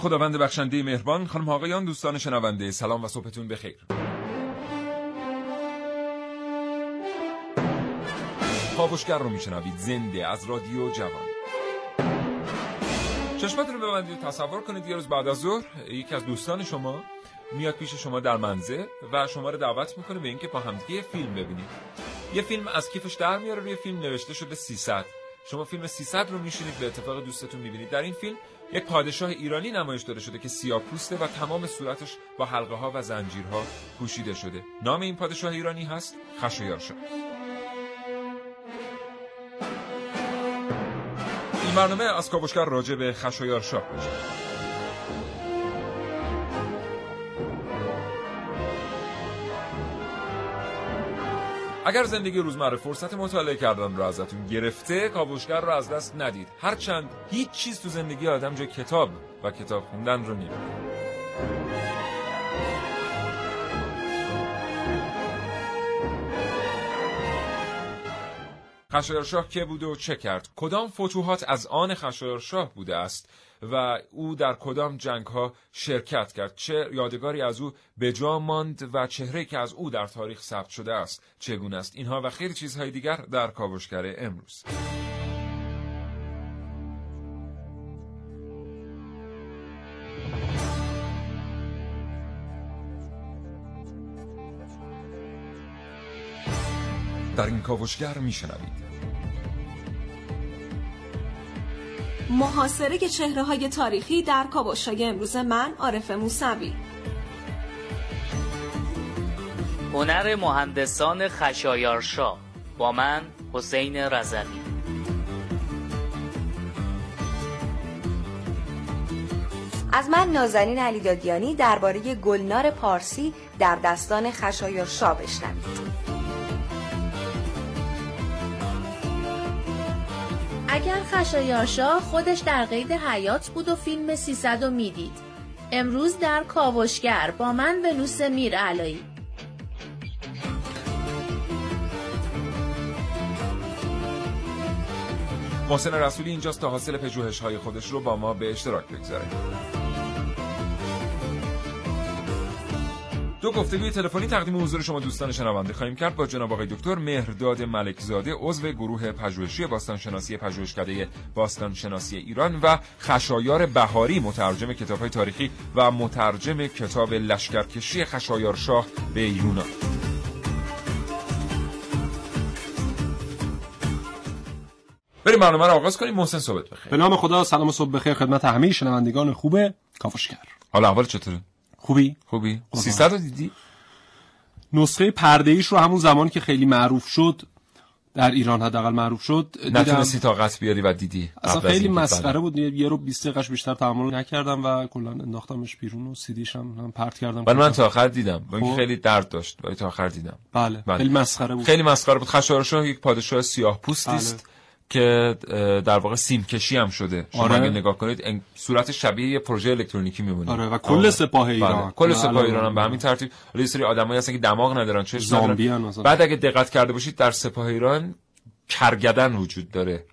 خداوند بخشنده مهربان خانم آقایان دوستان شنونده سلام و صبحتون بخیر. کاوشگر رو میشنوید زنده از رادیو جوان. چشمتون رو ببندید تصور کنید یه روز بعد از ظهر یکی از دوستان شما میاد پیش شما در منزل و شما رو دعوت می‌کنه به اینکه با همدیگه یه فیلم ببینید. یه فیلم از کیفش در میاره روی فیلم نوشته شده 300 شما فیلم 300 رو میشینید به اتفاق دوستتون می‌بینید. در این فیلم یک پادشاه ایرانی نمایش داده شده که سیاه پوسته و تمام صورتش با حلقه ها و زنجیرها پوشیده شده. نام این پادشاه ایرانی هست خشایارشا این برنامه از کاوشگر راجع به خشایارشا میشه اگر زندگی روزمره فرصت مطالعه کردن رو ازتون گرفته کاوشگر رو از دست ندید. هرچند هیچ چیز تو زندگی آدم جای کتاب و کتاب خوندن رو نمیده خشایارشاه که بوده و چه کرد؟ کدام فتوحات از آن خشایارشاه بوده است؟ و او در کدام جنگ ها شرکت کرد. چه یادگاری از او به جا ماند و چهره که از او در تاریخ ثبت شده است چگونه است؟ اینها و خیلی چیزهای دیگر در کاوشگر امروز. در این کاوشگر میشنوید. محاصره چهره های تاریخی در کاوشای امروز من عارف موسوی. هنر مهندسان خشایارشا با من حسین رزوی. از من نازنین علی دادیانی درباره گلنار پارسی در دستان خشایارشا بشنوید. اگر خشایارشا خودش در قید حیات بود و فیلم 300 رو می‌دید. امروز در کاوشگر با من ونوس میر علایی. محسن رسولی اینجاست تا حاصل پژوهش های خودش رو با ما به اشتراک بگذاره دو گفتگوی تلفنی تقدیم حضور شما دوستان شنونده خواهیم کرد. با جناب آقای دکتر مهرداد ملکزاده عضو گروه پژوهشی باستانشناسی پژوهشکده باستانشناسی ایران و خشایار بهاری مترجم کتابهای تاریخی و مترجم کتاب لشکرکشی خشایارشاه به یونان بریم برنامه رو آغاز کنیم محسن صحبت بخیر. به نام خدا سلام و صبح بخیر خدمت همه شنوندگان خوب کاوشگر. حالا اول چطوره؟ خوبی؟ خوبی. 300 رو دیدی؟ نسخه پرده ایش رو همون زمان که خیلی معروف شد در ایران حداقل معروف شد نتونستی طاقت بیاری و دیدی اصلا خیلی مسخره بود. یه رو 20 دقیقش بیشتر تحمل نکردم و کلا انداختمش بیرون و سیدیش هم, هم پرت کردم. ولی من تا آخر دیدم. اینکه خیلی درد داشت ولی تا آخر دیدم. بله, بله. خیلی مسخره بود. خیلی مسخره بود. خشایارشاه یک پادشاه سیاه پوستی است. بله. که در واقع سیم کشی هم شده شما آره. اگه نگاه کنید صورت شبیه یه پروژه الکترونیکی میمونه آره و کل آره. سپاه ایران بله. کل سپاه ایران هم به همین ترتیب یه سری آدمایی هستن که دماغ ندارن ندارن بعد اگه دقت کرده باشید در سپاه ایران کرگدن وجود داره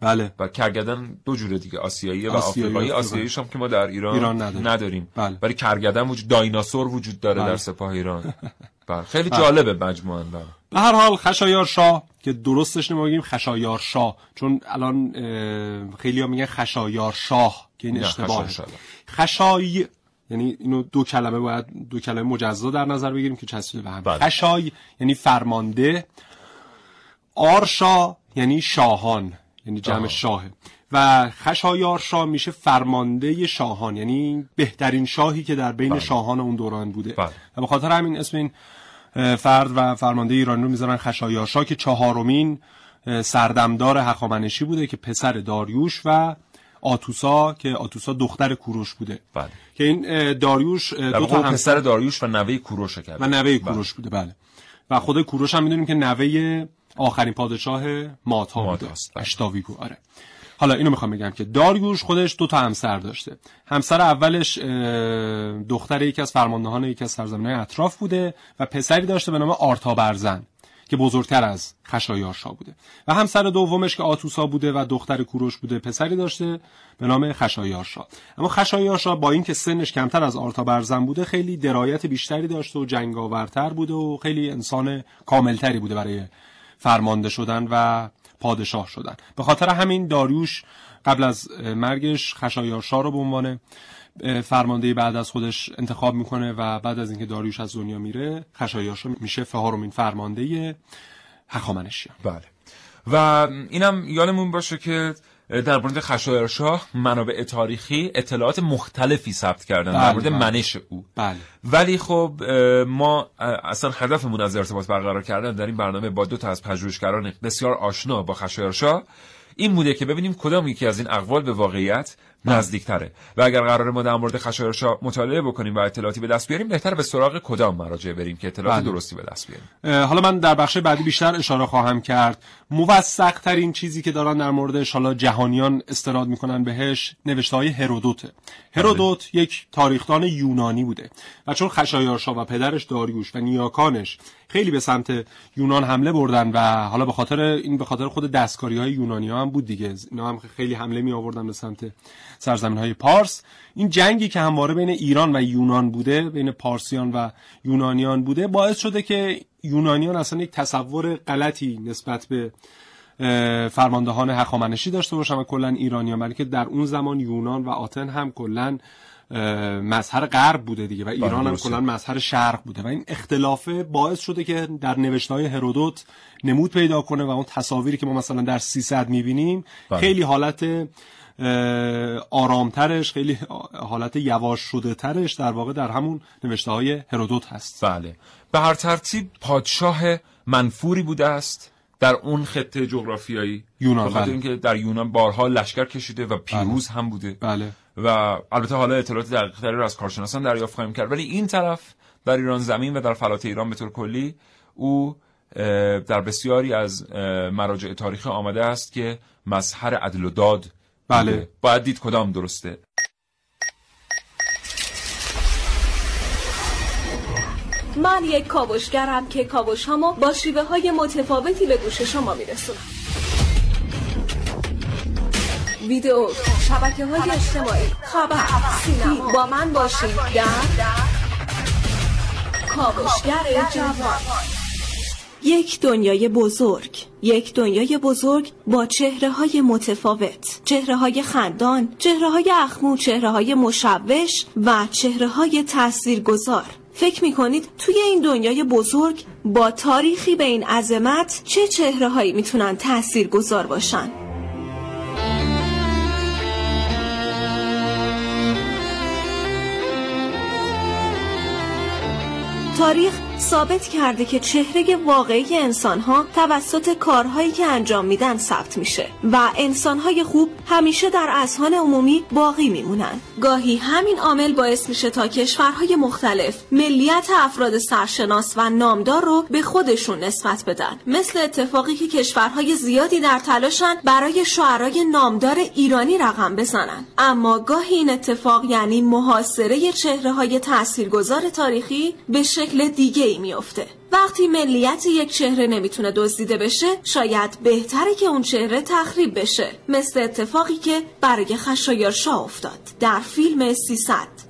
بله و کرگدن دو جوره دیگه آسیایی و آفریقایی آسیاییش هم که ما در ایران, ایران نداریم, نداریم. بله. ولی کرگدن وجود دایناسور وجود داره بله. در سپاه ایران بله. خیلی بله. جالبه مجموعا بله. به هر حال خشایار شاه که درستش نمیگیم خشایار شاه چون الان خیلی ها میگن خشایار شاه که این اشتباهه. خشای یعنی اینو دو کلمه باید دو کلمه مجزا در نظر بگیریم که چسبیده به هم. بله. خشای یعنی فرمانده. آرشا یعنی شاهان یعنی جمع شاهه و خشایار شاه میشه فرمانده شاهان یعنی بهترین شاهی که در بین بله. شاهان اون دوران بوده. بله. و به خاطر همین اسم این فرد و فرمانده ایران رو می‌ذارن خشایارشا که چهارمین سردمدار هخامنشی بوده که پسر داریوش و آتوسا که آتوسا دختر کوروش بوده. بله. که این داریوش دو تا پسر داریوش و نوه کوروش کرد و نوه کوروش بوده بله. و خود کوروش هم می‌دونیم که نوه آخرین پادشاه ماتا بوده. اشتاویگو آره. حالا اینو می‌خوام بگم که داریوش خودش دو تا همسر داشته. همسر اولش دختر یکی از فرماندهان یکی از سرزمین‌های اطراف بوده و پسری داشته به نام آرتا برزن که بزرگتر از خشایارشا بوده. و همسر دومش که آتوسا بوده و دختر کوروش بوده پسری داشته به نام خشایارشا اما خشایارشا با اینکه سنش کمتر از آرتا برزن بوده خیلی درایت بیشتری داشته و جنگاورتر بوده و خیلی انسان کاملتری بوده برای فرمانده شدن و پادشاه شدن. به خاطر همین داریوش قبل از مرگش خشایارشا رو به عنوان فرمانده بعد از خودش انتخاب می‌کنه و بعد از اینکه داریوش از دنیا میره خشایارشا میشه فهارومین فرمانده هخامنشیان. بله. و اینم یادمون باشه که در مورد خشایارشاه منابع تاریخی اطلاعات مختلفی ثبت کردن بله در مورد بله. منش او بله. ولی خب ما اصلا هدفمون از ارتباط برقرار کردن در این برنامه با دو تا از پژوهشگران بسیار آشنا با خشایارشاه این بوده که ببینیم کدام یکی از این اقوال به واقعیت نزدیکتره. و اگر قرار ما در مورد خشایارشا مطالعه بکنیم و اطلاعاتی به دست بیاریم بهتر به سراغ کدام مراجع بریم که اطلاعات بله. درستی به دست بیاریم؟ حالا من در بخش بعدی بیشتر اشاره خواهم کرد. موثق ترین چیزی که دارن در موردش حالا جهانیان استناد می‌کنن بهش نوشته های هرودوت هرودوت بله. یک تاریخدان یونانی بوده. و چون خشایارشا و پدرش داریوش و نیاکانش خیلی به سمت یونان حمله بردن و حالا به خاطر این به خاطر خود دستکاری های یونانی ها هم بود دیگه. اینا هم خیلی حمله می آوردن به سمت سرزمین های پارس این جنگی که همواره بین ایران و یونان بوده بین پارسیان و یونانیان بوده باعث شده که یونانیان اصلا یک تصور غلطی نسبت به فرماندهان هخامنشی داشته باشن و کلا ایرانیان بلکه در اون زمان یونان و آتن هم کلا مظهر غرب بوده دیگه و بله، ایران هم کلا مظهر شرق بوده و این اختلافه باعث شده که در نوشتهای هرودوت نمود پیدا کنه و اون تصاویری که ما مثلا در 300 می‌بینیم بله. خیلی حالت آرامترش خیلی حالت یواش شده ترش در واقع در همون نوشته های هرودوت هست. بله. به هر ترتیب پادشاه منفوری بوده است در اون خطه جغرافیایی. یونان بله. اینکه در یونان بارها لشکر کشیده و پیروز بله. هم بوده. بله. و البته حالا اطلاعات دقیق رو از کارشناسان دریافت خواهیم کرد. ولی این طرف در ایران زمین و در فلات ایران به طور کلی او در بسیاری از مراجع تاریخی آمده است که مظهر عدل و داد بله. باید دید کدام درسته. من یک کاوشگرم که کاوش هامو با شیوه های متفاوتی به گوش شما میرسونم. ویدیو شبکه های اجتماعی خبر سینما. با من باشید در کاوشگر جوان. یک دنیای بزرگ یک دنیای بزرگ با چهره های متفاوت چهره های خندان چهره های اخمو چهره های مشوش و چهره های تأثیر گذار فکر می کنید توی این دنیای بزرگ با تاریخی به این عظمت چه چهره هایی می‌تونن تأثیر گذار باشن؟ تاریخ ثابت کرده که چهره واقعی انسان ها توسط کارهایی که انجام میدن ثبت میشه و انسان های خوب همیشه در اذهان عمومی باقی میمونن. گاهی همین عامل باعث میشه تا کشورهای مختلف ملیت افراد سرشناس و نامدار رو به خودشون نسبت بدن. مثل اتفاقی که کشورهای زیادی در تلاشن برای شعرای نامدار ایرانی رقم بزنن. اما گاهی این اتفاق یعنی محاصره چهره های تاثیرگذار تاریخی به شکل دیگه ای میفته وقتی ملیت یک چهره نمی‌تونه دزدیده بشه شاید بهتره که اون چهره تخریب بشه. مثل اتفاقی که برای خشایارشا افتاد. در فیلم 300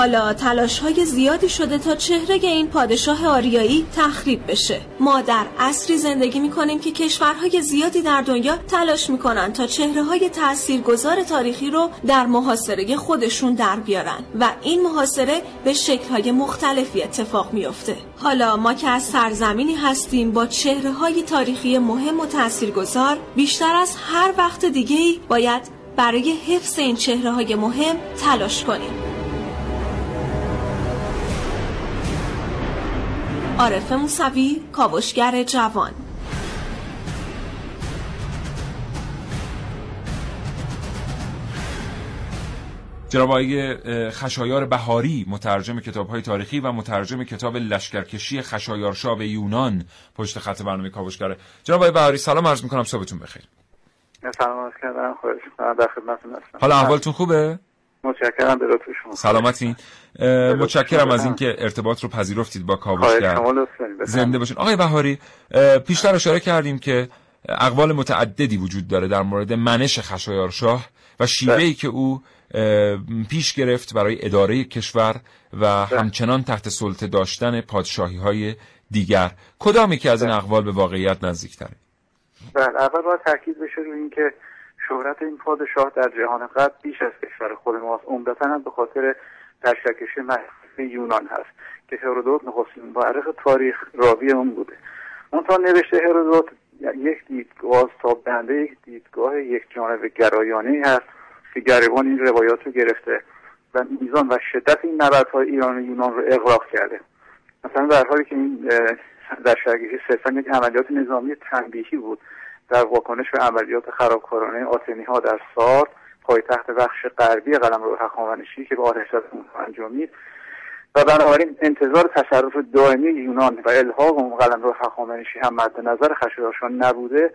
حالا تلاش های زیادی شده تا چهره این پادشاه آریایی تخریب بشه. ما در عصری زندگی می کنیم که کشورهای زیادی در دنیا تلاش می‌کنن تا چهره های تاثیرگذار تاریخی رو در محاصره خودشون در بیارن و این محاصره به شکل های مختلفی اتفاق میافته. حالا ما که از سرزمینی هستیم با چهره های تاریخی مهم و تاثیرگذار بیشتر از هر وقت دیگه باید برای حفظ این چهره های مهم تلاش کنیم. عارف موسوی کاوشگر جوان. جناب آقای خشایار بهاری مترجم کتاب های تاریخی و مترجم کتاب لشکرکشی خشایارشا به یونان پشت خط برنامه کاوشگره جناب آقای بهاری سلام عرض می‌کنم صبحتون بخیر. سلام عرض کردم در خدمتتون هستم. حالا احوالتون خوبه؟ متشکرم به لطف شما. سلامتین متشکرم از اینکه ارتباط رو پذیرفتید با کاوشگر زنده باشین. آقای بهاری پیشتر اشاره کردیم که اقوال متعددی وجود داره در مورد منش خشایارشاه و شیوهی بله. که او پیش گرفت برای اداره کشور و بله. همچنان تحت سلطه داشتن پادشاهی های دیگر. کدامی که از این بله. اقوال به واقعیت نزدیکتره؟ بله اول باید تاکید بشه روی اینکه شهرت این پادشاه در جهان قبل بیش از کشور خود ماست. عمدتا هم به خاطر لشکرکشی محفوظ یونان هست که هرودوت نخستین مورخ تاریخ راوی اون بوده. تا نوشته هرودوت یک دیدگاه تا بنده یک دیدگاه یک جانب گرایانه هست که گریبان این روایات رو گرفته و میزان و شدت این نبردهای ایران و یونان رو اغراق کرده. مثلا در حالی که این در شرگیری صرفا یک عملیات نظامی تنبیهی بود. در واکنش به عملیات خرابکارانه آتنی ها در سار پایتخت بخش غربی قلم رو هخامنشی که به آتش انجامید و بنابراین انتظار تصرف دائمی یونان و الحاق اون قلم رو هخامنشی هم مد نظر خشایارشان نبوده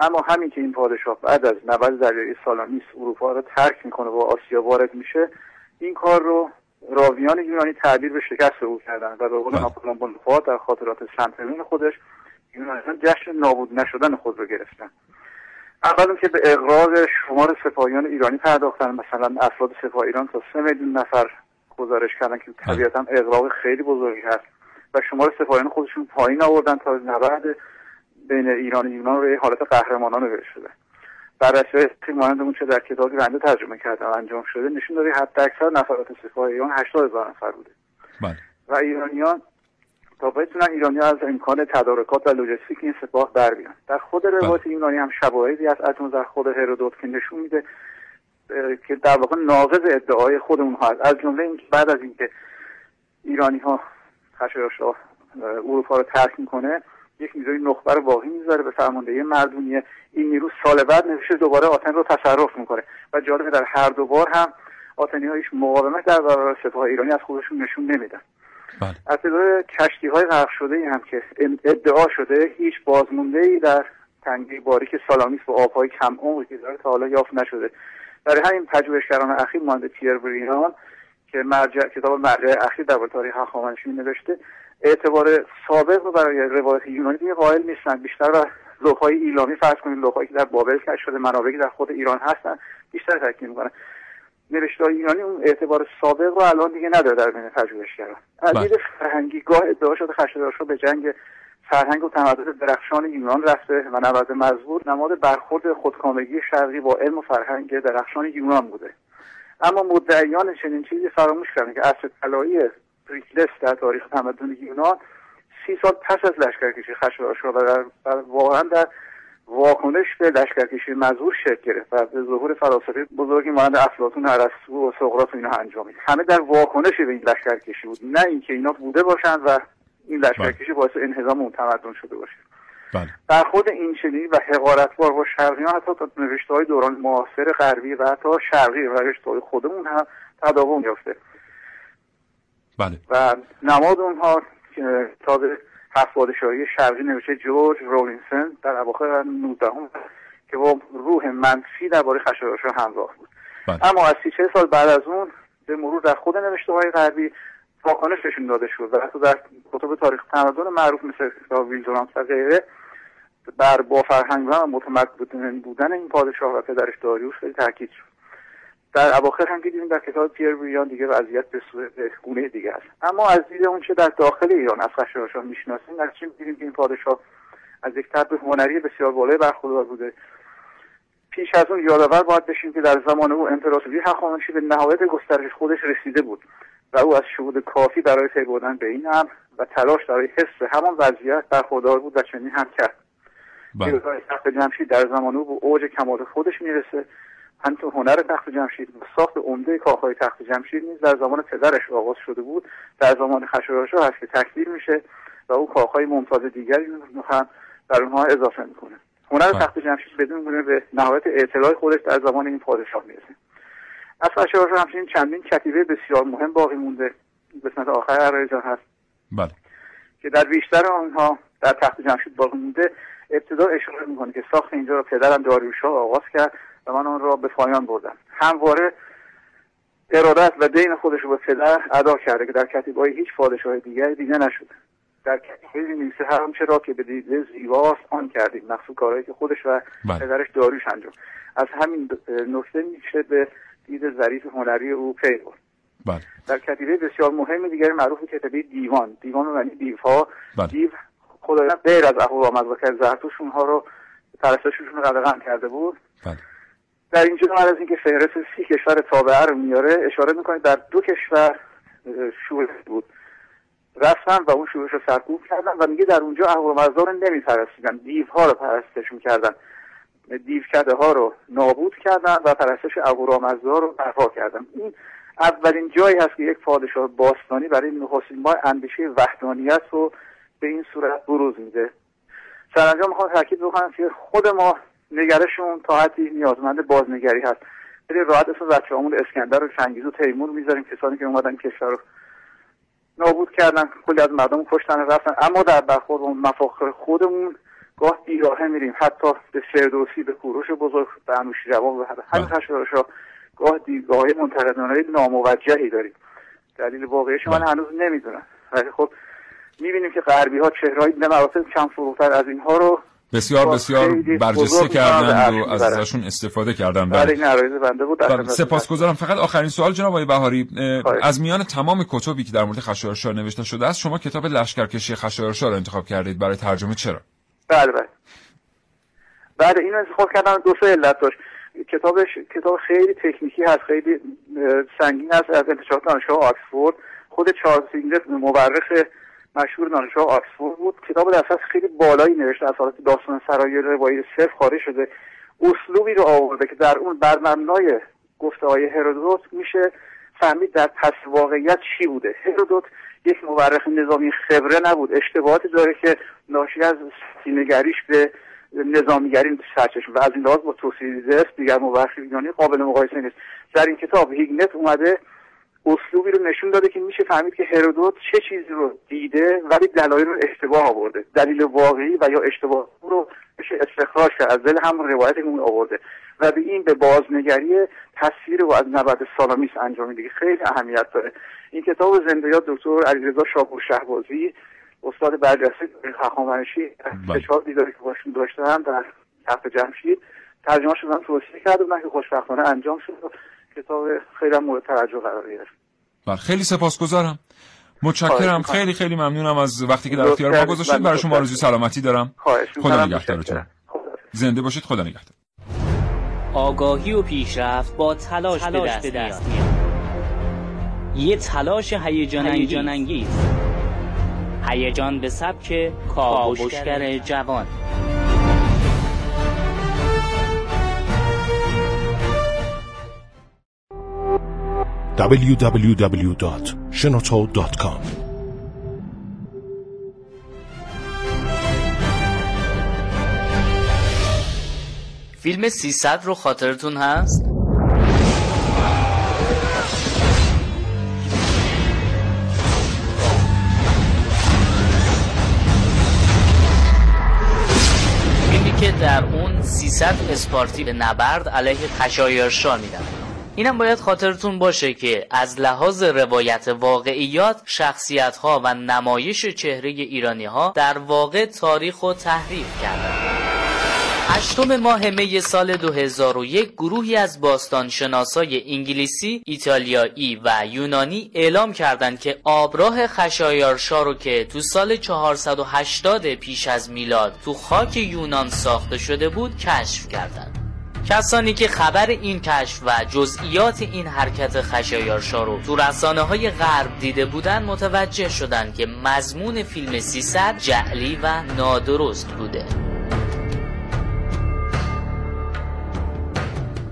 اما همین که این پادشاه بعد از نبرد دریایی سالامیس اروپا رو ترک می‌کنه و آسیا وارد میشه این کار رو راویان یونانی تعبیر به شکست او کردن و به قول بله. ناپولون بوناپارت در خاطرات سنترین خودش یونانیان جشن نابود نشدن خود رو گرفتن. اول که به اقرار شمار سپاهیان ایرانی پرداختن. مثلا افراد سپاه ایران تا سه میلیون نفر گزارش کردن که بله. طبیعتا اقراق خیلی بزرگی هست. و شمار سپاهیان خودشون پایین آوردن تا نبرد بین ایران و یونان رو حالت قهرمانانه برسیده بررسی مانند اون چه در کتابی بنده ترجمه کردم انجام شده نشون داده حتی اکثر نفرات سپاه ایران 80 هزار نفر بوده. بله. و ایرانیان تا بتونن ایرانی از امکان تدارکات و لوجستیک این سپاه بر بیان. در خود روایت بله. ایرانی هم شواهدی از از در خود هرودوت که نشون میده که در واقع ناقض ادعای خود اونها هست. از جمله اینکه بعد از اینکه ایرانی ها خشایارشاه اروپا رو ترک می‌کنه یک نیروی نخبه رو باقی می‌ذاره به فرماندهی مردونیه این نیرو سال بعد نوشته دوباره آتن رو تصرف می‌کنه. و جالبه در هر دو بار هم آتنی هایش مقاومت در برابر سپاه ایرانی از خودشون نشون نمیدن. بله. از تعداد کشتی های غرق شده هم که ادعا شده هیچ بازمونده ای در تنگه باریک سالامیس و آبهای کم عمقی که داره تا حالا یافت نشده. برای همین پژوهشگران اخیر مانده پیر بریان که مرجع کتاب مرجع اخیر در تاریخ هخامنشی نوشته اعتبار سابق رو برای روایت یونانی دیگه قائل نیستن. بیشتر و لوحهای ایلامی فرض کنید لوحایی که در بابل کش شده منابعی در خود ایران هستن بیشتر تاکید می‌کنن. نوشته ایرانی اون اعتبار سابق رو الان دیگه نداره در بین پژوهشگران از دید بله. فرهنگی گاه ادعا شده خشایارشا به جنگ فرهنگ و تمدن درخشان یونان رفته و نبرد مزبور نماد برخورد خودکامگی شرقی با علم و فرهنگ درخشان یونان بوده اما مدعیان چنین چیزی فراموش کردن که اصل طلایی پریکلس در تاریخ تمدن یونان سی سال پس از لشکرکشی خشایارشا و در واقعا در واکنش به لشکرکشی مزور شکل گرفت و به ظهور فلاسفه بزرگی مانند افلاطون ارسطو و سقراط و اینا انجامید همه در واکنش به این لشکرکشی بود. نه اینکه اینا بوده باشند و این لشکرکشی باعث انهزام اون تمدن شده باشه. بله. در خود این چنین و حقارتبار با شرقیان حتی تا نوشته های دوران معاصر غربی و حتی شرقی و نوشته های خودمون هم تداوم یافته. بله. و نماد اونها کتاب هفت پادشاهی شرقی نوشته جورج رولینسن در اواخر 19 که با روح منفی درباره خشایارشا همراه بود بله. اما از سی سال بعد از اون به مرور در خود نوشته های غربی واکنش نشون داده شد و حتی در کتب تاریخ تمدن معروف مثل کتاب ویلدورانس و غیره بر با فرهنگ و متمدن بودن این پادشاه و پدرش داریوش خیلی تاکید شد در اواخر هم دیدیم در کتاب پیر بریان دیگه وضعیت به گونه دیگه است. اما از دید اون چه در داخل ایران از خشایارشاه می‌شناسیم در چی می‌بینیم که این پادشاه از یک طب هنری بسیار بالای برخوردار بوده. پیش از اون یادآور باید بشیم که در زمان او امپراتوری هخامنشی به نهایت گسترش خودش رسیده بود و او از شهود کافی برای پی بردن به این هم و تلاش برای حفظ همان وضعیت برخوردار بود و چنین هم کرد. بله. تخت جمشید در زمان او به اوج کمال خودش می‌رسه همینطور هنر تخت جمشید و ساخت عمده کاخهای تخت جمشید نیز در زمان پدرش آغاز شده بود. در زمان خشایارشا هست که تکمیل میشه و او کاخهای ممتاز دیگری هم در اونها اضافه می‌کنه. هنر بله. تخت جمشید بدون گونه به نهایت اطلاع خودش در زمان این پادشاه می‌رسه. از اشعار همچنین چندین کتیبه بسیار مهم باقی مونده. قسمت آخر ارائه هست. بله. که در بیشتر آنها در تخت جمشید باقی مونده ابتدا اشاره می‌کنه که ساخت اینجا را پدرم داریوشا آغاز کرد و من آن را به پایان بردم همواره ارادت و دین خودش رو به پدر ادا کرده که در کتیبه هیچ پادشاه دیگری دیده نشده در کتیبه نیسته هر را که به دیده زیباست آن کردیم مخصوص کارهایی که خودش و بله. پدرش داریوش انجام از همین نکته میشه به دید ظریف هنری او پی برد بله. در کتیبه بسیار مهم دیگر معروف کتیبه دیوان دیوان معنی دیوها بله. دیو خدایان غیر از اهورامزد و که زرتوش اونها رو پرستششون قدغن کرده بود بله. در اینجا بعد از اینکه فهرست سی کشور تابعه رو میاره اشاره می‌کنه در دو کشور شورش بود. رفتن و اون شورش رو سرکوب کردن و میگه در اونجا اهورامزدا رو نمیپرستیدن. دیوها رو پرستش می‌کردن. دیوکده ها رو نابود کردن و پرستش اهورامزدا رو برپا کردن. این اولین جایی هست که یک پادشاه باستانی برای نخستین بار اندیشه وحدانیت رو به این صورت بروز میده. سرانجام می‌خوام تاکید بکنم که خود ما نگرشمون تا حدی نیازمند بازنگری هست. خیلی راحت اسم بچه همون اسکندر و چنگیز و تیمور می‌ذاریم کسانی که اومدن کشور رو نابود کردن کلی از مردم کشتن رفتن. اما در برخورد و مفاخر خودمون گاه بیراهه میریم. حتی به فردوسی به کوروش بزرگ به انوشیروان و همین خشایارشا بله. گاه دیدگاه منتقدانه ناموجهی داریم. دلیل واقعیش من بله. هنوز نمی‌دونم. ولی خب می‌بینیم که غربی ها چهرهایی به مراتب چند فروتر از اینها رو بسیار بسیار برجسته کردن و از ازشون استفاده کردن. بله. این بنده بود بله، سپاسگزارم. فقط آخرین سوال جناب آقای بهاری. از میان تمام کتبی که در مورد خشایارشا نوشته شده است شما کتاب لشکرکشی خشایارشا رو انتخاب کردید. برای ترجمه چرا؟ بله بله. بعد اینو انتخاب کردم. دو سه علت داشت. کتابش کتاب خیلی تکنیکی هست خیلی سنگین است از انتشارات دانشگاه آکسفورد. خود چارلز اینگلس مورخ مشهور دانشگاه آکسفورد بود. کتاب در خیلی بالایی نوشته از حالت داستان سرایی روایی صرف خارج شده. اسلوبی رو آورده که در اون بر مبنای گفته های هرودوت میشه فهمید در پس واقعیت چی بوده. هرودوت یک مورخ نظامی خبره نبود. اشتباهاتی داره که ناشی از سینگریش به نظامیگری سرچشم و از این لحاظ با توسیدس دیگر مورخ یونانی قابل مقایسه نیست. در این کتاب هیگنت اومده اسلوبی رو نشون داده که میشه فهمید که هرودوت چه چیزی رو دیده ولی دلایل رو اشتباه آورده. دلیل واقعی و یا اشتباه رو میشه استخراج کرد. از دل هم روایت اون آورده. و به این به بازنگری تصویر و از نبرد سالامیس انجام دیگه خیلی اهمیت داره. این کتاب زنده یاد دکتر علیرضا شاپور شهبازی استاد برجسته هخامنشی فشار بله. دیداری که باشون داشتم در تخت جمشید. ترجمه شدن توصیه کرده که خوشبختانه انجام شد. کتاب خیلی مورد توجه قرار گرفت. بله خیلی سپاسگزارم. متشکرم. خیلی خیلی ممنونم از وقتی که در اختیار ما گذاشتید برای شما آرزوی سلامتی دارم. خدا نگهدارتون زنده باشید. خدا نگهدار. آگاهی و پیشرفت با تلاش, تلاش به دست میاد. یه تلاش هیجان انگیز. هیجان به سبک کاوشگر جوان. www.shenoto.com فیلم 300 رو خاطرتون هست؟ فیلمی که در اون 300 اسپارتی به نبرد علیه خشایارشا میدن اینم باید خاطرتون باشه که از لحاظ روایت واقعیات شخصیت ها و نمایش چهره ایرانی ها در واقع تاریخ و تحریف کردن هشتم ماه می سال 2001 گروهی از باستانشناسای انگلیسی، ایتالیایی و یونانی اعلام کردند که آبراه خشایارشا رو که تو سال 480 پیش از میلاد تو خاک یونان ساخته شده بود کشف کردند. کسانی که خبر این کشف و جزئیات این حرکت خشایارشا رو تو رسانه های غرب دیده بودن متوجه شدن که مضمون فیلم 300 جعلی و نادرست بوده.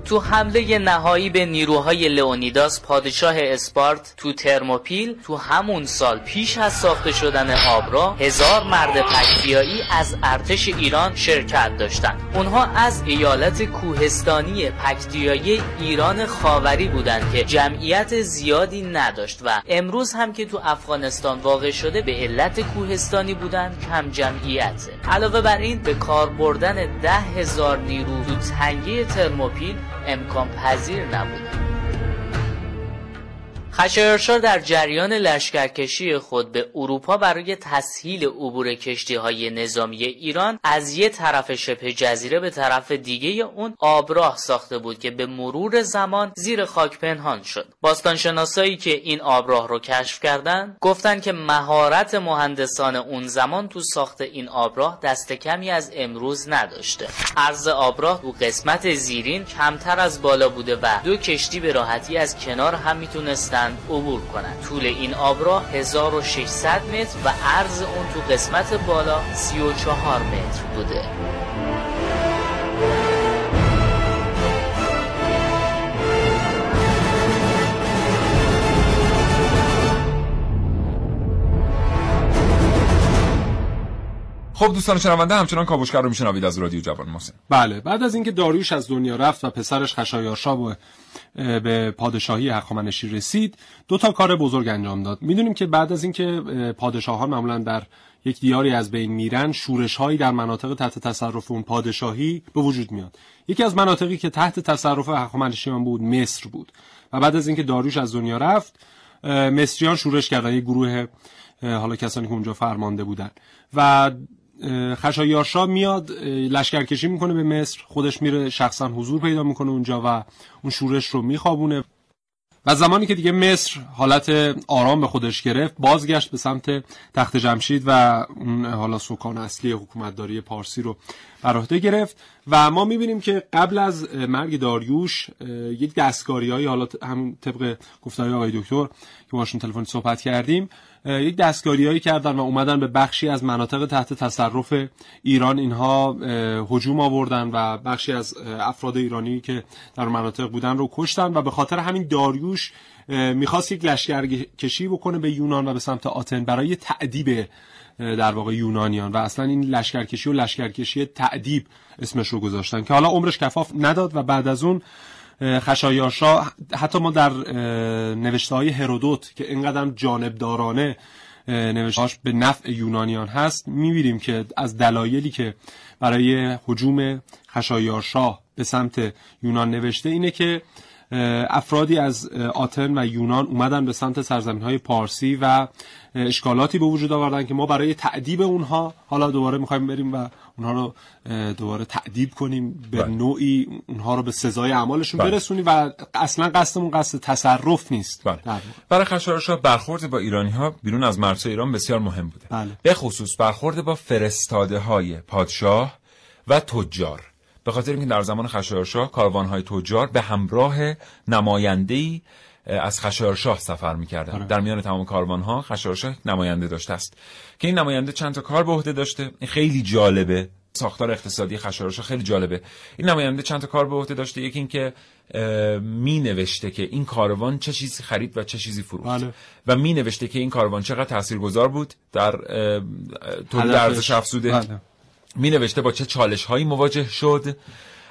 تو حمله نهایی به نیروهای لئونیداس پادشاه اسپارت تو ترموپیل تو همون سال پیش از ساخته شدن آبرا هزار مرد پکتیایی از ارتش ایران شرکت داشتند. اونها از ایالت کوهستانی پکتیایی ایران خاوری بودند که جمعیت زیادی نداشت و امروز هم که تو افغانستان واقع شده به علت کوهستانی بودند کم جمعیته علاوه بر این به کار بردن ده هزار نیرو تو تنگه ترموپیل امکان پذیر نبود. خشایارشا در جریان لشکرکشی خود به اروپا برای تسهیل عبور کشتی های نظامی ایران از یه طرف شبه جزیره به طرف دیگه اون آبراه ساخته بود که به مرور زمان زیر خاک پنهان شد. باستانشناسایی که این آبراه رو کشف کردن گفتن که مهارت مهندسان اون زمان تو ساخت این آبراه دست کمی از امروز نداشته. عرض آبراه تو قسمت زیرین کمتر از بالا بوده و دو کشتی به راحتی از کنار هم می‌تونستن عبور کنند. طول این آبراه 1600 متر و عرض اون تو قسمت بالا 34 متر بوده. خب دوستان شنونده همچنان کاوشگر رو میشنوید از رادیو جوان محسن. بله بعد از اینکه داریوش از دنیا رفت و پسرش خشایارشا به پادشاهی هخامنشی رسید دو تا کار بزرگ انجام داد. می‌دونیم که بعد از اینکه پادشاهان معمولا در یک دیاری از بین میرن شورش هایی در مناطق تحت تصرف اون پادشاهی به وجود میاد. یکی از مناطقی که تحت تصرف هخامنشیان بود مصر بود. و بعد از اینکه داریوش از دنیا رفت مصریان شورش کردن یک گروه حالا کسانی که اونجا فرمانده بودن. و خشایارشا میاد لشکرکشی می‌کنه به مصر. خودش میره شخصا حضور پیدا می‌کنه اونجا و اون شورش رو میخوابونه. و زمانی که دیگه مصر حالت آرام به خودش گرفت بازگشت به سمت تخت جمشید و اون حالا سکان اصلی حکومتداری پارسی رو بر عهده گرفت. و ما می‌بینیم که قبل از مرگ داریوش یک دستکاری حالا هم طبق گفتاری آقای دکتر که باشون تلفن صحبت کردیم یک دستکاریهایی کردن و اومدن به بخشی از مناطق تحت تصرف ایران. اینها هجوم آوردن و بخشی از افراد ایرانی که در مناطق بودن رو کشتن و به خاطر همین داریوش می‌خواست یک لشکر کشی بکنه به یونان و به سمت آتن برای تعدیب در واقع یونانیان. و اصلا این لشکرکشی و لشکرکشی تعدیب اسمش رو گذاشتن که حالا عمرش کفاف نداد و بعد از اون خشایارشا حتی ما در نوشته های هرودوت که اینقدر جانبدارانه نوشتهاش به نفع یونانیان هست می‌بینیم که از دلایلی که برای حجوم خشایارشاه به سمت یونان نوشته اینه که افرادی از آتن و یونان اومدن به سمت سرزمین های پارسی و اشکالاتی به وجود آوردن که ما برای تعدیب اونها حالا دوباره می‌خوایم بریم و اونها رو دوباره تعدیب کنیم به بله. نوعی اونها رو به سزای اعمالشون بله. برسونیم و اصلا قصدمون قصد تصرف نیست بله. برای خشایارشا برخورد با ایرانی ها بیرون از مرزهای ایران بسیار مهم بوده بله. به خصوص برخورد با فرستاده های پادشاه و تجار به خاطر اینکه در زمان خشایارشاه کاروانهای تجار به همراه نماینده‌ای از خشایارشاه سفر می‌کردن. آره. در میان تمام کاروانها خشایارشاه نماینده داشته است. که این نماینده چند تا کار به عهده داشته. این خیلی جالبه. ساختار اقتصادی خشایارشاه خیلی جالبه. این نماینده چند تا کار به عهده داشته. یکی اینکه می نوشته که این کاروان چه چیزی خرید و چه چیزی فروخت. بله. و می نوشته که این کاروان چقدر تاثیرگذار بود در تولید ارزش افزوده. بله. می نوشته با چه چالش هایی مواجه شد.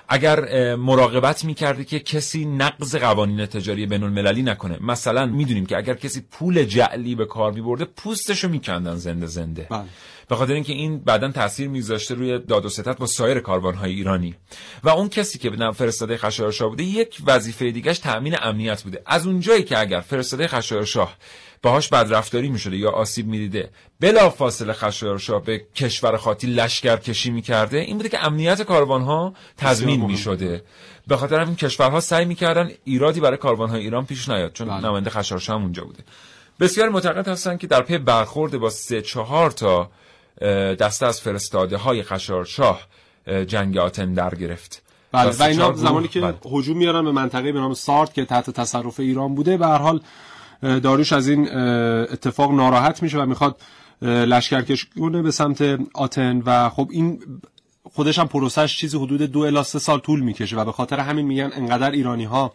اگر مراقبت می‌کرده که کسی نقض قوانین تجاری بین المللی نکنه. مثلا می‌دونیم که اگر کسی پول جعلی به کار میبرده پوستشو میکندن زنده زنده. بله. به خاطر اینکه این بعدا تاثیر میذاشته روی داد و ستد با سایر کاروانهای ایرانی. و اون کسی که فرستاده خشایارشاه بوده یک وظیفه دیگهش تأمین امنیت بوده. از اونجایی که اگر فرستاده خشایارشاه باهاش بدرفتاری می‌شده یا آسیب می‌دیده بلا فاصله خشایارشاه به کشور خاطی لشکر کشی می‌کرده. این بوده که امنیت کاروان ها تضمین می‌شده. به خاطر همین کشورها سعی می‌کردن ایرادی برای کاروان های ایران پیش نیاد چون بله. نماینده خشایارشاه هم اونجا بوده. بسیار معتقد هستن که در پی برخورد با سه چهار تا دسته از فرستاده های خشایارشاه جنگ آتن در گرفت. بله و اینا زمانی که بله. هجوم میارن به منطقه به نام سارت که تحت تصرف ایران بوده به هر حال داریوش از این اتفاق ناراحت میشه و می‌خواد لشکرکش کنه به سمت آتن و خب این خودش هم پروسش چیزی حدود دو الی سه سال طول می‌کشه و به خاطر همین میگن انقدر ایرانی ها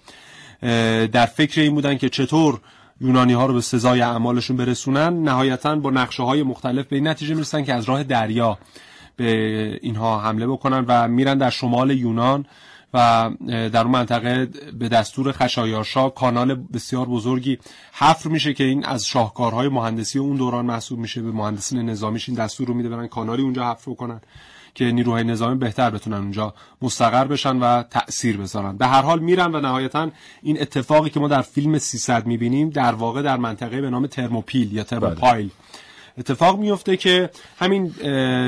در فکر این بودن که چطور یونانی ها رو به سزای اعمالشون برسونن نهایتا با نقشه های مختلف به این نتیجه می‌رسن که از راه دریا به اینها حمله بکنن و میرن در شمال یونان. و در منطقه به دستور خشایارشا کانال بسیار بزرگی حفر میشه که این از شاهکارهای مهندسی اون دوران محسوب میشه به مهندسین نظامیش این دستور رو میده برن کانالی اونجا حفر بکنن که نیروهای نظامی بهتر بتونن اونجا مستقر بشن و تأثیر بذارن. به هر حال میرن و نهایتا این اتفاقی که ما در فیلم 300 می‌بینیم در واقع در منطقه به نام ترموپیل یا ترموپایل. اتفاق میفته که همین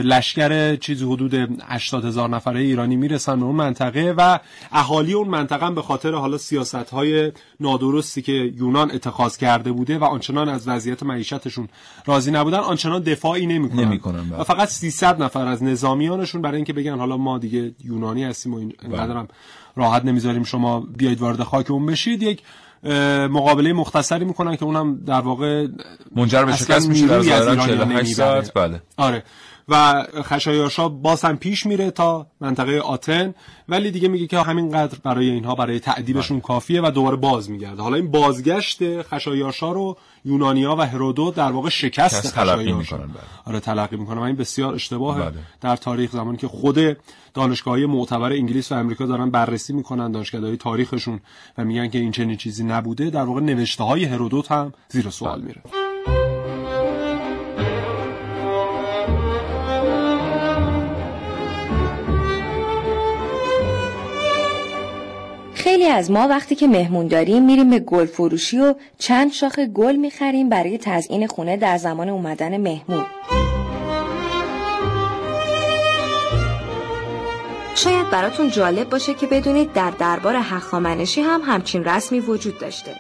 لشکر چیزی حدود 80 هزار نفره ایرانی می‌رسن به اون منطقه و اهالی اون منطقه به خاطر حالا سیاست های نادرستی که یونان اتخاذ کرده بوده و آنچنان از وضعیت معیشتشون راضی نبودن آنچنان دفاعی نمی‌کنن, نمی‌کنن و فقط 300 نفر از نظامیانشون برای اینکه بگن حالا ما دیگه یونانی هستیم و اینقدرم بله. راحت نمی‌ذاریم شما بیاید وارد خاک اون بشید یک مقابله مختصری می‌کنن که اونم در واقع منجر به شکست میشه در ظاهرا 48 ساعت بله. آره. و خشایارشا باز هم پیش میره تا منطقه آتن ولی دیگه میگه که همینقدر برای اینها برای تعدیبشون کافیه و دوباره باز میگرده حالا این بازگشت خشایارشا رو یونانیا و هرودوت در واقع شکست تلقی می‌کنن بله. آره تلقی می‌کنن و این بسیار اشتباهه بله. در تاریخ زمانی که خود دانشگاهی معتبر انگلیس و امریکا دارن بررسی می‌کنن دانشگاهی تاریخشون و میگن که این چنین چیزی نبوده در واقع نوشته های هرودوت هم زیر سوال بله. میره خیلی از ما وقتی که مهمون داریم میریم به گل فروشی و چند شاخ گل می‌خریم برای تزیین خونه در زمان اومدن مهمون. شاید براتون جالب باشه که بدونید در دربار هخامنشی هم همچین رسمی وجود داشته.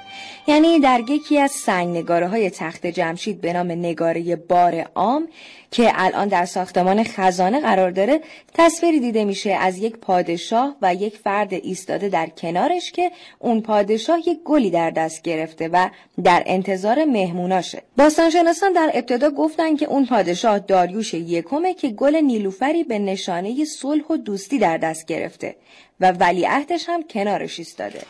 یعنی در یکی از سنگ نگاره های تخت جمشید به نام نگاره بار عام که الان در ساختمان خزانه قرار داره تصویری دیده میشه از یک پادشاه و یک فرد ایستاده در کنارش که اون پادشاه یک گلی در دست گرفته و در انتظار مهموناشه. باستانشناسان در ابتدا گفتن که اون پادشاه داریوش یکمه که گل نیلوفری به نشانه صلح و دوستی در دست گرفته و ولیعهدش هم کنارش ایستاده.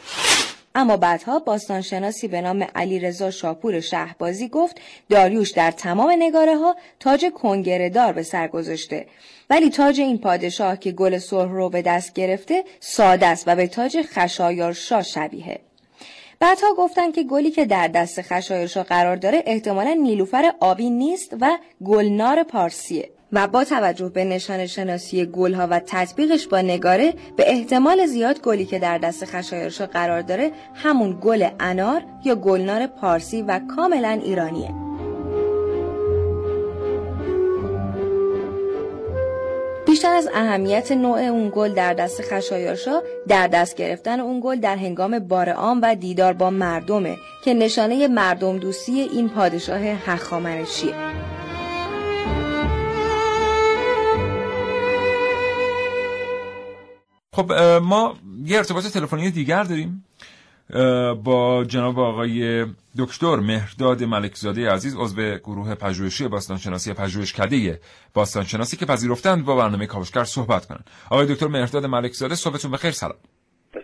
اما بعدها باستانشناسی به نام علی رضا شاپور شهبازی گفت داریوش در تمام نگاره ها تاج کنگره به سر گذاشته. ولی تاج این پادشاه که گل سرخ رو به دست گرفته ساده است و به تاج خشایار شاه شبیه. بعدها گفتن که گلی که در دست خشایارشا قرار داره احتمالا نیلوفر آبی نیست و گلنار پارسیه. و با توجه به نشان شناسی گلها و تطبیقش با نگاره به احتمال زیاد گلی که در دست خشایارشا قرار داره همون گل انار یا گلنار پارسی و کاملا ایرانیه. بیشتر از اهمیت نوع اون گل در دست خشایارشا در دست گرفتن اون گل در هنگام بار عام و دیدار با مردمه که نشانه مردم دوستی این پادشاه هخامنشیه. خب ما یه ارتباط تلفنی دیگر داریم با جناب آقای دکتر مهرداد ملکزاده عزیز عضو گروه پژوهشی باستانشناسی پژوهشکده باستانشناسی که پذیرفتند با برنامه کاوشگر صحبت کنند. آقای دکتر مهرداد ملکزاده صحبتون بخیر سلام.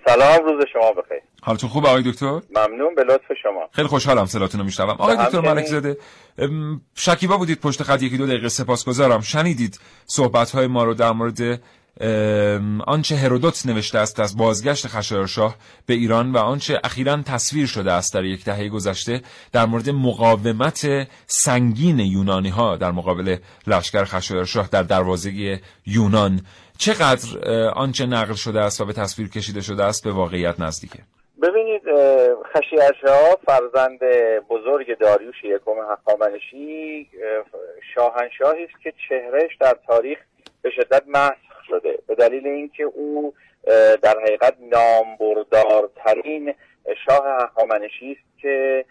سلام روز شما بخیر. حالتون خوبه آقای دکتر؟ ممنون به لطف شما. خیلی خوشحالم صداتون رو میشنوم. آقای دکتر ملکزاده شکیبا بودید پشت خط یکی دو دقیقه سپاسگزارم. شنیدید صحبت های ما رو در مورد آنچه هرودوت نوشته است از بازگشت خشایارشاه به ایران و آنچه اخیرا تصویر شده است در یک دهه گذشته در مورد مقاومت سنگین یونانی ها در مقابل لشکر خشایارشاه در دروازه یونان. چقدر آنچه نقل شده است و به تصویر کشیده شده است به واقعیت نزدیکه؟ ببینید خشایارشاه فرزند بزرگ داریوش یکم هخامنشی شاهنشاهی است که چهرهش در تاریخ به شدت محض شده. به دلیل اینکه او در حقیقت نامبردارترین شاه هخامنشی است که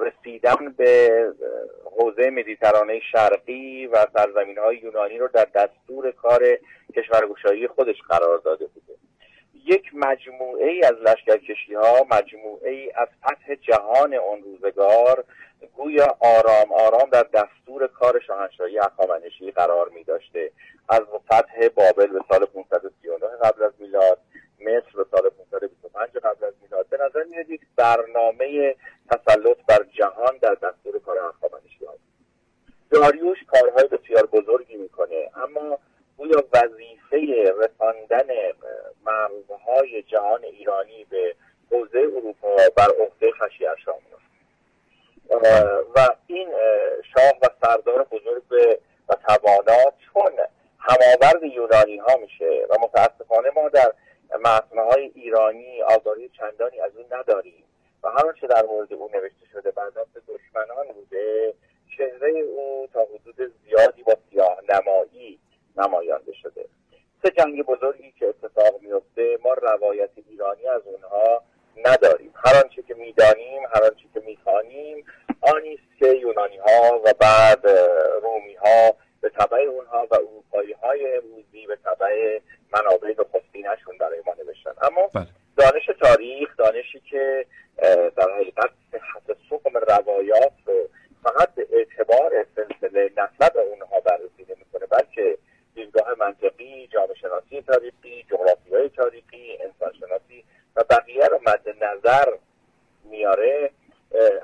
رسیدن به حوزه مدیترانه شرقی و سرزمین های یونانی رو در دستور کار کشورگشایی خودش قرار داده بوده. یک مجموعه ای از لشکرکشی ها مجموعه ای از فتح جهان اون روزگار گویا آرام آرام در دستور کار شاهنشاهی هخامنشی قرار می داشته. از فتح بابل به سال 539 قبل از میلاد مصر به سال 525 قبل از میلاد. به نظر میاد یک برنامه تسلط بر جهان در دستور کار هخامنشی هست داریوش کارهای بسیار بزرگی می‌کنه اما گویا وظیفه رساندن مرزهای جهان ایرانی به حوزه اروپا بر عهده خشیرشاه و این شاه و سردار بزرگ و توانا چون هماورد یونانی ها میشه و متاسفانه ما در متنهای ایرانی آگاهی چندانی از اون نداریم. و هر چه در مورد او نوشته شده بعد دشمنان بوده چهره او تا حدود زیادی با سیاه نمایی نمایانده شده. سه جنگ بزرگی که اتفاق میفته ما روایت ایرانی از اونها نداریم. هر آنچه که می‌دانیم هر آنچه که می‌خوانیم آنی که یونانی ها و بعد رومی ها به طبع اونها و اروپایی های امروزی به طبع منابع نخستینشون برای ما نوشتن اما بله. دانش تاریخ دانشی که در حقیقت صحت سقم روایات رو فقط به اعتبار سلسله نسب اونها بررسی نمی‌کنه بلکه دیدگاه منطقی جامعه شناسی تاریخی جغرافی های تاریخی انسان شناسی و بقیه رو مد نظر میاره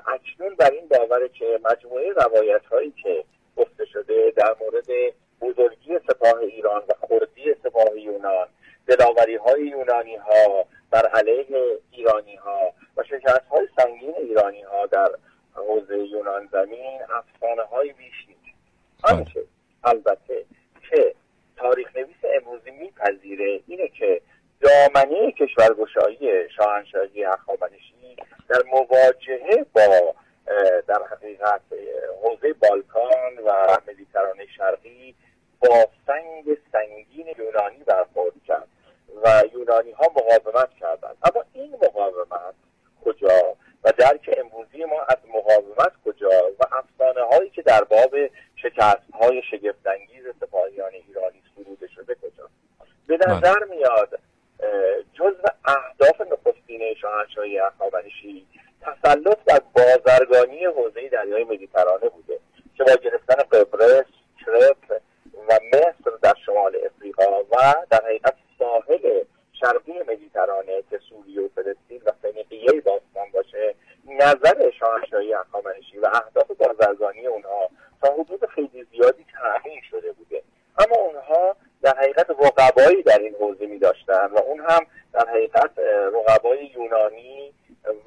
اکنون بر این باوره که مجموعه روایت هایی که گفته شده در مورد بزرگی سپاه ایران و خردی سپاه یونان دلاوری های یونانی ها بر علیه ایرانی ها و شکست های سنگین ایرانی ها در حوزه یونان زمین افسانه های بیش نیست آنچه البته که تاریخ نویس امروزی میپذیره اینه که دامنه کشورگشایی شاهنشاهی هخامنشی در مواجهه با در حقیقت حوزه بالکان و مدیترانه شرقی با سنگ سنگین یونانی برخورد کرد و یونانی ها مقاومت کردند اما این مقاومت کجا و درک امروزی ما از مقاومت کجا و افسانه هایی که در باب شکست های شگفتانگیز سپاهیان ایرانی سروده شده کجا به نظر میاد جزو اهداف نخستین شاهنشاهی هخامنشی تسلط بر بازرگانی حوزه دریای مدیترانه بوده که با گرفتن قبرس کرپ و مصر در شمال افریقا و در حقیقت ساحل شرقی مدیترانه که سوریه و فلسطین و فنیقیه باستان باشه نظر شاهنشاهی هخامنشی و اهداف بازرگانی اونها تا حدود خیلی زیادی تعمین شده بوده اما اونها در حقیقت رقبایی در این حوزه می داشتن و اون هم در حقیقت رقبای یونانی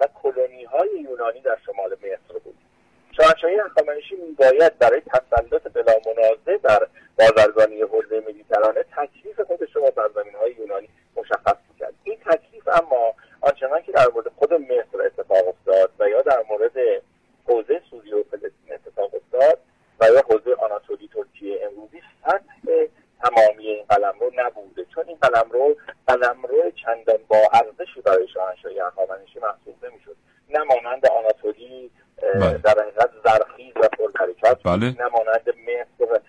و کلونی های یونانی در شمال مصر بود شاهنشاهی هخامنشی میباید برای تسلط بلا منازع در بازرگانی حوزه مدیترانه تکلیف خودش رو با سرزمین های یونانی مشخص کرد این تکلیف اما آنچنان که در مورد خود مصر اتفاق افتاد و یا در مورد حوزه سوریه و فلسطین اتفاق افتاد و یا حوزه آناتولی ترکیه امروزی سطح تمامی این قلم رو نبوده چون این قلم رو قلم رو چندان با ارزشی برای شاهنشاهی هخامنشی محسوب نمی‌شد نه مانند آناتولی بله. در حقیقت زرخیز و پرحرکت بله. نه مانند مصر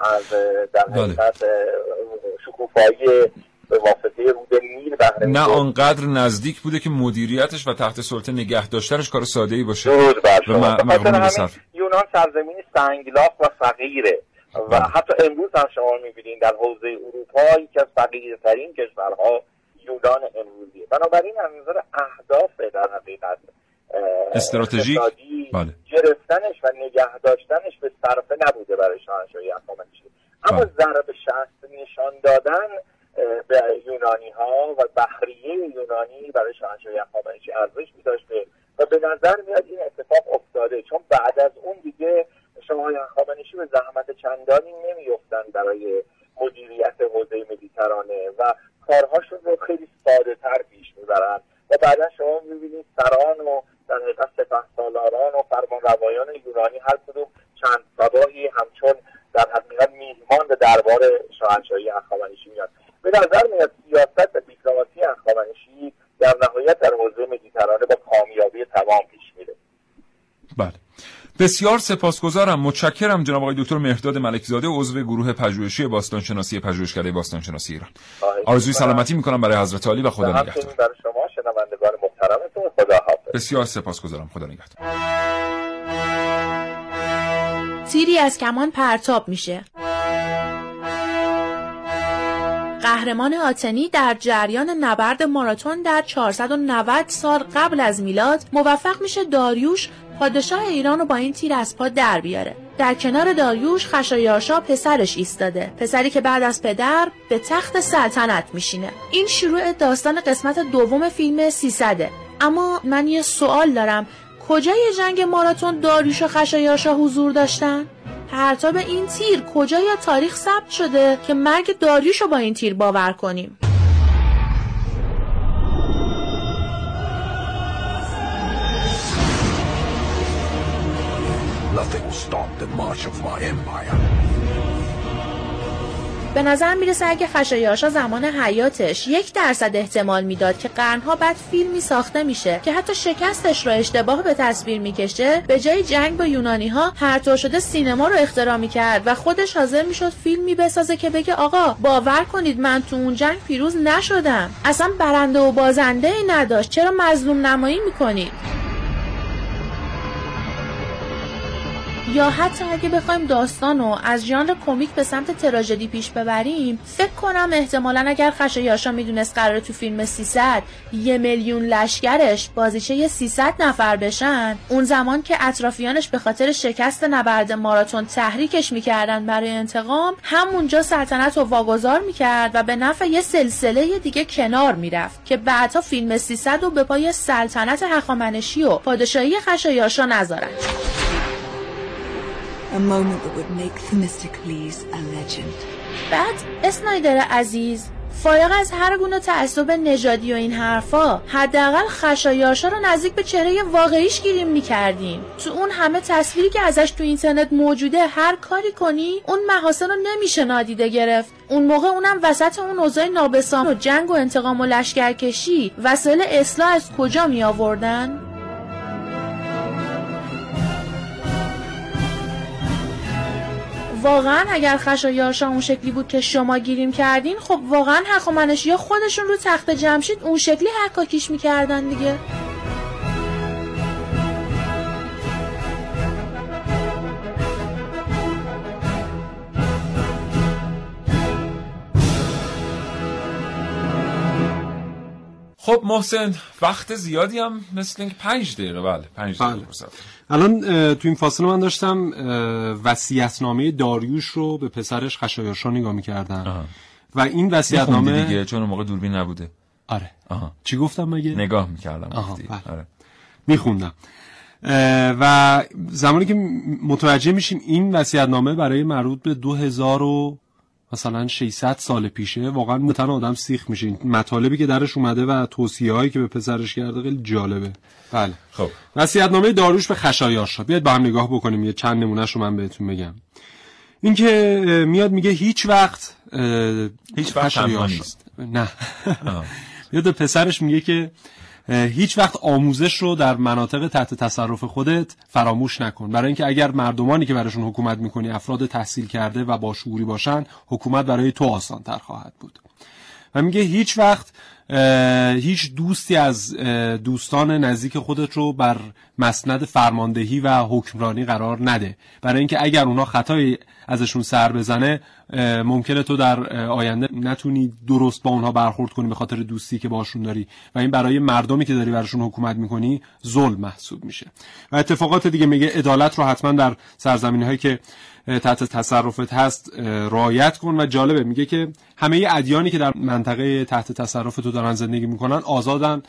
از در بله. حقیقت بله. شکوفایی به واسطه رود نیل بهره نه آنقدر نزدیک بوده که مدیریتش و تحت سلطه نگه داشتنش کار ساده ای باشه و یونان سرزمین سنگلاخ و فقیره و حتی امروز هم شما می‌بینید در حوزه اروپا یکی از فقیرترین کشورها یونان امروزیه بنابراین از نظر اهداف در حقیقت استراتژیک؟ بله. گرفتنش و نگه داشتنش به صرفه نبوده برای شاهنشاهی اما بله. ضرب شست نشان دادن به یونانی ها و بحریه یونانی برای شاهنشاهی هخامنشی ارزش میداشته و به نظر میاد این اتفاق افتاده چون بعد از اون دیگه شماهای هخامنشی به زحمت چندانی نمیفتن برای مدیریت حوزه مدیترانه و کارهاشون رو خیلی ساده تر پیش می‌برن و بعدا شما می‌بینید سران و در حقیقت سپه سالاران و فرمان روایان یونانی هر کدوم چند سباهی همچون در حقیقت میهمان به دربار شاهنشاهی هخامنشی میاد به نظر میاد سیاست و دیپلماسی هخامنشی در نهایت در حوزه مدیترانه با کامیابی تمام پیش میره بله بسیار سپاسگزارم. متشکرم جناب آقای دکتر مهرداد ملکزاده عضو گروه پژوهشی باستانشناسی پژوهشکده باستانشناسی ایران. آرزوی سلامتی می‌کنم برای حضرت علی و خدا نگهدار. برای شما شنوندگان محترمتون خدا حافظ بسیار سپاسگزارم. خدا نگهدار. تیری از کمان پرتاب میشه. قهرمان آتنی در جریان نبرد ماراتون در 490 سال قبل از میلاد موفق میشه داریوش پادشاه ایران رو با این تیر از پا در بیاره. در کنار داریوش خشایارشا پسرش ایستاده. پسری که بعد از پدر به تخت سلطنت میشینه. این شروع داستان قسمت دوم فیلم 300 اما من یه سوال دارم. کجای جنگ ماراتون داریوش و خشایارشا حضور داشتن؟ پرتاب این تیر کجای تاریخ ثبت شده که مرگ داریوش رو با این تیر باور کنیم؟ Stopped the march of my empire. به نظر می‌رسه اگه خشایارشا زمان حیاتش یک درصد احتمال می‌داد که قرنها بعد فیلمی ساخته میشه که حتی شکستش را اشتباه به تصویر می‌کشه به جای جنگ با یونانی ها هر شده سینما رو اختراع می‌کرد و خودش حاضر می‌شد فیلمی بسازه که بگه آقا باور کنید من تو اون جنگ پیروز نشدم. اصلا برنده و بازنده ای نداشت. چرا مظلوم نمایی می‌کنید؟ یا حتی اگه بخوایم داستان رو از ژانر کمیک به سمت تراژدی پیش ببریم فکر کنم احتمالا اگر خشایارشا می‌دونست قراره تو فیلم 300 یه میلیون لشکرش بازیچه 300 نفر بشن. اون زمان که اطرافیانش به خاطر شکست نبرد ماراتون تحریکش می‌کردن برای انتقام همونجا سلطنت رو واگذار می‌کرد و به نفع یه سلسله دیگه کنار می‌رفت که بعدها فیلم 300 رو به پای سلطنت هخامنشی و پادشاهی خشایارشا نذارن. A moment that would make Themistocles a legend. بعد اسنایدر عزیز فارغ از هر گونه تعصب نژادی و این حرفا حداقل خشایارشا رو نزدیک به چهره واقعیش گیریم می‌کردیم تو اون همه تصویری که ازش تو اینترنت موجوده هر کاری کنی اون محاسن رو نمیشه نادیده گرفت اون موقع اونم وسط اون اوضاع نابسام و جنگ و انتقام و لشکرکشی وسایل اصلاح از کجا می آوردن؟ واقعا اگر خشایارشا اون شکلی بود که شما گیریم کردین خب واقعا هخامنشی ها خودشون رو تخت جمشید اون شکلی حکاکیش می‌کردن دیگه. خب محسن وقت زیادی هم مثل اینکه پنج دقیقه بله پنج دقیقه بله. الان تو این فاصله من داشتم وصیت‌نامه داریوش رو به پسرش خشایارشا نگاه می‌کردم. و این وصیت‌نامه دیگه؟ چون اون موقع دوربین نبوده. آره. آها. چی گفتم مگه؟ نگاه می‌کردم. بله. آره. میخوندم. و زمانی که متوجه میشیم این وصیت‌نامه برای مربوط به 2000 و مثلا 600 سال پیشه واقعا متن آدم سیخ میشه. مطالبی که درش اومده و توصیه هایی که به پسرش کرده خیلی جالبه. بله. خب. نامه داروش به خشایارشا بیاید با هم نگاه بکنیم. یه چند نمونهش رو من بهتون بگم. این که میاد میگه هیچ وقت هیچ وقت نیست. نه. میاد به پسرش میگه که هیچ وقت آموزش رو در مناطق تحت تصرف خودت فراموش نکن. برای اینکه اگر مردمانی که براشون حکومت می‌کنی افراد تحصیل کرده و با شعوری باشن حکومت برای تو آسان تر خواهد بود. و میگه هیچ وقت هیچ دوستی از دوستان نزدیک خودت رو بر مسند فرماندهی و حکمرانی قرار نده. برای اینکه اگر اونا خطای ازشون سر بزنه ممکنه تو در آینده نتونی درست با اونها برخورد کنی به خاطر دوستی که باشون داری. و این برای مردمی که داری براشون حکومت می‌کنی ظلم محسوب میشه. و اتفاقات دیگه میگه عدالت رو حتما در سرزمینی هایی که تحت تصرفت هست رایت کن. و جالبه میگه که همه ادیانی که در منطقه تحت تصرف تو دارن زندگی می‌کنن آزادن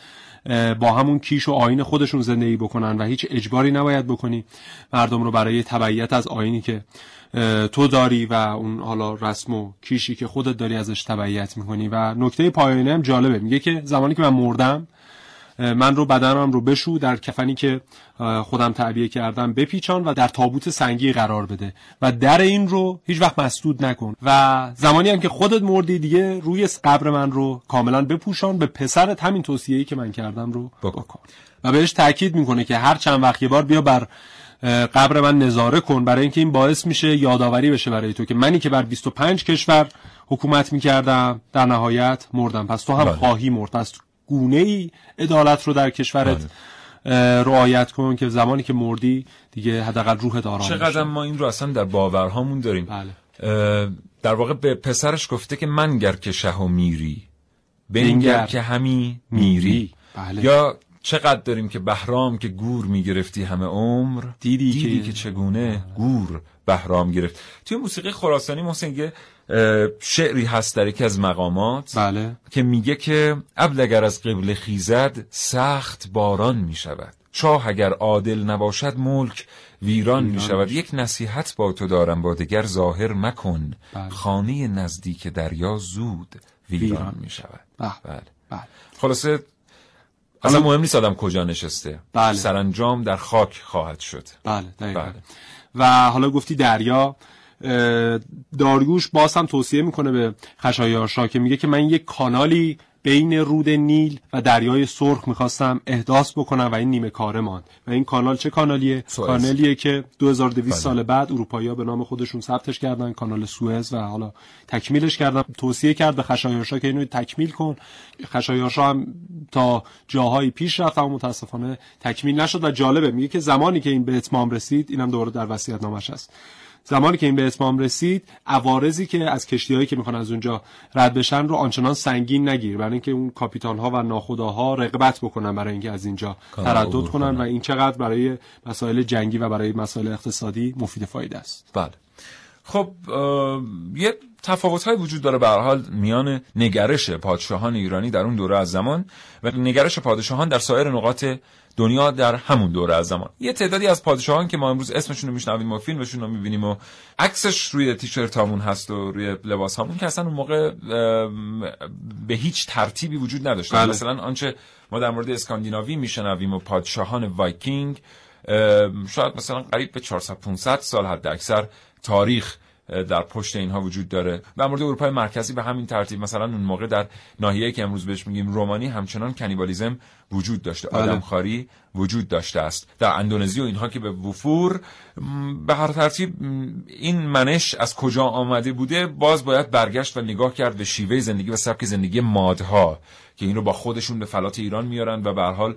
با همون کیش و آین خودشون زندگی بکنن و هیچ اجباری نباید بکنی. مردم رو برای تبعیت از آینی که تو داری و اون حالا رسم و کیشی که خودت داری ازش تبعیت می‌کنی. و نکته پایانی هم جالبه میگه که زمانی که من مردم من رو بدنم رو بشو در کفنی که خودم تعبیه کردم بپیچان و در تابوت سنگی قرار بده. و در این رو هیچ وقت مسدود نکن. و زمانی هم که خودت مردی دیگه روی قبر من رو کاملا بپوشان. به پسرت همین توصیه‌ای که من کردم رو بکن. و بهش تاکید می‌کنه که هر چند وقت یه بار بیا بر قبر من نظاره کن. برای اینکه این باعث میشه یادآوری بشه برای تو که منی که بر 25 کشور حکومت می‌کردم در نهایت مردم. پس تو هم بله. خواهی مرد. پس گونه ای عدالت رو در کشورت رعایت کن که زمانی که مردی دیگه حداقل روحت آرام چقدر ما این رو اصلا در باورهامون داریم. بله. در واقع به پسرش گفته که منگر که شه و میری بنگر که همی میری. بله. یا چقدر داریم که بهرام که گور می‌گرفتی همه عمر دیدی, دیدی که... که چگونه گور بهرام گرفت. توی موسیقی خراسانی محسن شعری هست در یکی از مقامات بله. که میگه که ابل اگر از قبل خیزد سخت باران می‌شود شاه اگر عادل نباشد ملک ویران می شود یک نصیحت با تو دارم با دگر ظاهر مکن بله. خانه نزدیک دریا زود ویران, ویران. می شود بله. بله. بله. خلاصه اصلا مهم نیست آدم کجا نشسته بله. سرانجام در خاک خواهد شد بله, بله. و حالا گفتی دریا داریوش باز هم توصیه می‌کنه به خشایارشا که میگه که من یک کانالی بین رود نیل و دریای سرخ می‌خواستم احداث بکنم و این نیمه کاره ماند. و این کانال چه کانالیه؟ سوئز. کانالیه که 2200 سال بعد اروپایی‌ها به نام خودشون ثبتش کردن کانال سوئز و حالا تکمیلش کردن. توصیه کرد به خشایارشا که اینو تکمیل کن. خشایارشا هم تا جاهایی پیش رفت اما متاسفانه تکمیل نشد و جالبه میگه که زمانی که این به اتمام رسید اینم دوباره در وصیت نامش هست. زمانی که این به اتمام رسید عوارضی که از کشتیهایی که می‌خوان از اونجا رد بشن رو آنچنان سنگین نگیر. برای اینکه اون کاپیتان ها و ناخداها رقبت بکنن برای اینکه از اینجا تردد کنن. و این چقدر برای مسائل جنگی و برای مسائل اقتصادی مفید فایده است. بله. خب یه تفاوت های وجود داره به حال میان نگرش پادشاهان ایرانی در اون دوره از زمان و نگرش پادشاهان در سایر نقاط دنیا در همون دوره از زمان یه تعدادی از پادشاهان که ما امروز اسمشون رو میشنویم و فیلمشون رو می‌بینیم و عکسش روی تیشرت هامون هست و روی لباس هامون که اصلا اون موقع به هیچ ترتیبی وجود نداشت بله. مثلا آنچه ما در مورد اسکاندیناوی میشنویم و پادشاهان وایکینگ شاید مثلا قریب به 400 500 سال حد اکثر تاریخ در پشت اینها وجود داره. در مورد اروپای مرکزی به همین ترتیب مثلا اون موقع در ناحیه‌ای که امروز بهش میگیم رومانی همچنان کنیبالیزم وجود داشته. آدمخواری وجود داشته است. در اندونزی و اینها که به وفور به هر ترتیب این منش از کجا آمده بوده باز باید برگشت و نگاه کرد به شیوه زندگی و سبک زندگی مادها که این رو با خودشون به فلات ایران میارن و به هر حال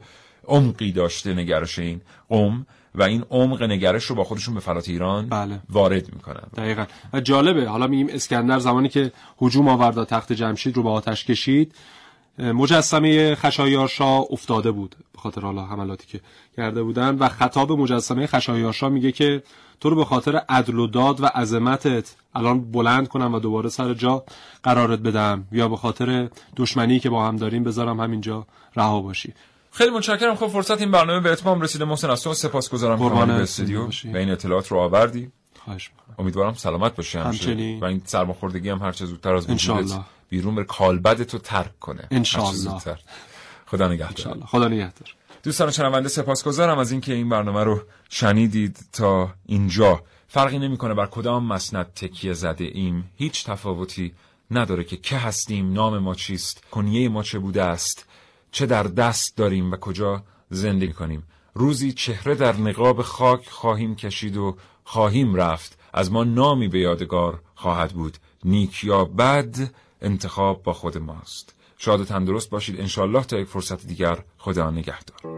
عمقی داشته نگرش این قوم. و این عمق نگرش رو با خودشون به فلات ایران بله. وارد می‌کنن. دقیقا. و جالبه. حالا میگیم اسکندر زمانی که هجوم آورد تخت جمشید رو به آتش کشید مجسمه خشایارشا افتاده بود به خاطر حالا حملاتی که کرده بودن و خطاب مجسمه خشایارشا میگه که تو رو به خاطر عدل و داد و عظمتت الان بلند کنم و دوباره سر جا قرارت بدم یا به خاطر دشمنی که با هم داریم بذارم همینجا رها باشی. خیلی متشکرم. خب فرصت این برنامه به اتمام رسیده. محسن از تو سپاسگزارم. که به استودیو. و این اطلاعات رو آوردی. خواهش امیدوارم سلامت باشی همچنین. و این سرماخوردگی هم هر چه زودتر از وجودت بیرون بر کالبد تو ترک کنه. انشالله خدا نگهدار. خدا نگهدار. دوستان شنونده سپاسگزارم از اینکه این برنامه رو شنیدید تا اینجا. فرقی نمی‌کنه بر کدام مسند تکیه زده ایم. هیچ تفاوتی نداره که که هستیم نام ما چیست کنیه ما چه بوده است. چه در دست داریم و کجا زندگی کنیم. روزی چهره در نقاب خاک خواهیم کشید و خواهیم رفت. از ما نامی به یادگار خواهد بود. نیک یا بد انتخاب با خود ماست. شاد و تندرست باشید. انشالله تا یک فرصت دیگر خدا نگهدار.